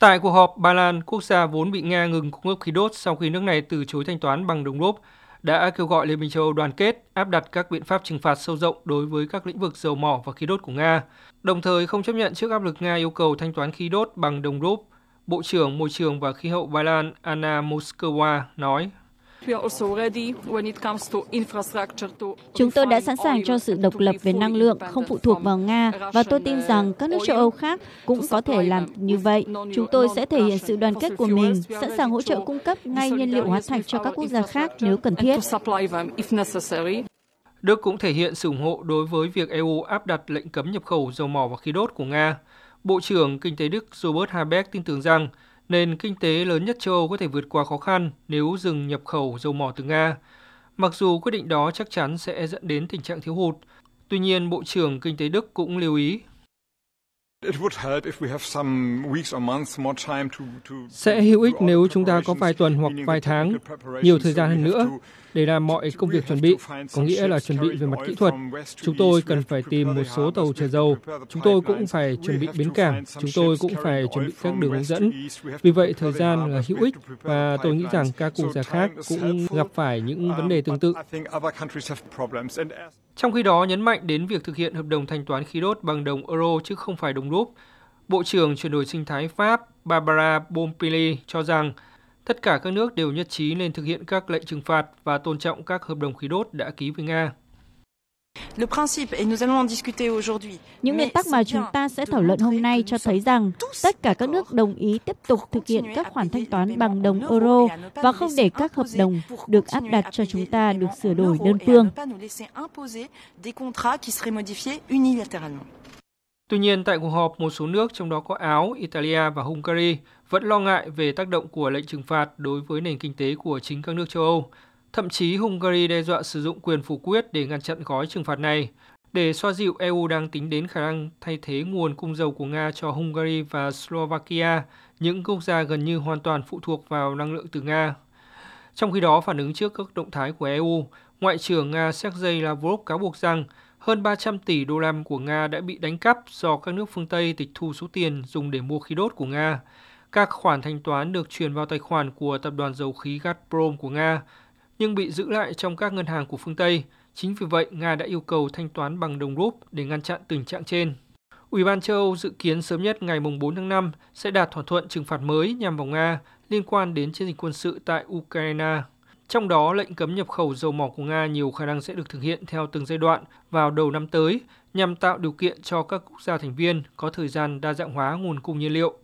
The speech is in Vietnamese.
Tại cuộc họp, Ba Lan, quốc gia vốn bị Nga ngừng cung cấp khí đốt sau khi nước này từ chối thanh toán bằng đồng rúp, đã kêu gọi Liên minh châu Âu đoàn kết áp đặt các biện pháp trừng phạt sâu rộng đối với các lĩnh vực dầu mỏ và khí đốt của Nga, đồng thời không chấp nhận trước áp lực Nga yêu cầu thanh toán khí đốt bằng đồng rúp. Bộ trưởng Môi trường và Khí hậu Ba Lan Anna Moskova nói. Chúng tôi đã sẵn sàng cho sự độc lập về năng lượng, không phụ thuộc vào Nga, và tôi tin rằng các nước châu Âu khác cũng có thể làm như vậy. Chúng tôi sẽ thể hiện sự đoàn kết của mình, sẵn sàng hỗ trợ cung cấp ngay nhiên liệu hóa thạch cho các quốc gia khác nếu cần thiết. Đức cũng thể hiện sự ủng hộ đối với việc EU áp đặt lệnh cấm nhập khẩu dầu mỏ và khí đốt của Nga. Bộ trưởng Kinh tế Đức Robert Habeck tin tưởng rằng nền kinh tế lớn nhất châu Âu có thể vượt qua khó khăn nếu dừng nhập khẩu dầu mỏ từ Nga. Mặc dù quyết định đó chắc chắn sẽ dẫn đến tình trạng thiếu hụt, tuy nhiên Bộ trưởng Kinh tế Đức cũng lưu ý sẽ hữu ích nếu chúng ta có vài tuần hoặc vài tháng, nhiều thời gian hơn nữa để làm mọi công việc chuẩn bị, có nghĩa là chuẩn bị về mặt kỹ thuật. Chúng tôi cần phải tìm một số tàu chở dầu, chúng tôi cũng phải chuẩn bị bến cảng, chúng tôi cũng phải chuẩn bị các đường hướng dẫn. Vì vậy, thời gian là hữu ích và tôi nghĩ rằng các quốc gia khác cũng gặp phải những vấn đề tương tự. Trong khi đó, nhấn mạnh đến việc thực hiện hợp đồng thanh toán khí đốt bằng đồng euro chứ không phải đồng rúp, Bộ trưởng chuyển đổi sinh thái Pháp Barbara Bompili cho rằng tất cả các nước đều nhất trí nên thực hiện các lệnh trừng phạt và tôn trọng các hợp đồng khí đốt đã ký với Nga. Những nguyên tắc mà chúng ta sẽ thảo luận hôm nay cho thấy rằng tất cả các nước đồng ý tiếp tục thực hiện các khoản thanh toán bằng đồng euro và không để các hợp đồng được áp đặt cho chúng ta được sửa đổi đơn phương. Tuy nhiên, tại cuộc họp, một số nước trong đó có Áo, Italia và Hungary vẫn lo ngại về tác động của lệnh trừng phạt đối với nền kinh tế của chính các nước châu Âu. Thậm chí Hungary đe dọa sử dụng quyền phủ quyết để ngăn chặn gói trừng phạt này. Để xoa dịu, EU đang tính đến khả năng thay thế nguồn cung dầu của Nga cho Hungary và Slovakia, những quốc gia gần như hoàn toàn phụ thuộc vào năng lượng từ Nga. Trong khi đó, phản ứng trước các động thái của EU, Ngoại trưởng Nga Sergei Lavrov cáo buộc rằng hơn 300 tỷ đô la của Nga đã bị đánh cắp do các nước phương Tây tịch thu số tiền dùng để mua khí đốt của Nga. Các khoản thanh toán được chuyển vào tài khoản của tập đoàn dầu khí Gazprom của Nga, nhưng bị giữ lại trong các ngân hàng của phương Tây. Chính vì vậy, Nga đã yêu cầu thanh toán bằng đồng rúp để ngăn chặn tình trạng trên. Ủy ban châu Âu dự kiến sớm nhất ngày 4 tháng 5 sẽ đạt thỏa thuận trừng phạt mới nhằm vào Nga liên quan đến chiến dịch quân sự tại Ukraine. Trong đó, lệnh cấm nhập khẩu dầu mỏ của Nga nhiều khả năng sẽ được thực hiện theo từng giai đoạn vào đầu năm tới nhằm tạo điều kiện cho các quốc gia thành viên có thời gian đa dạng hóa nguồn cung nhiên liệu.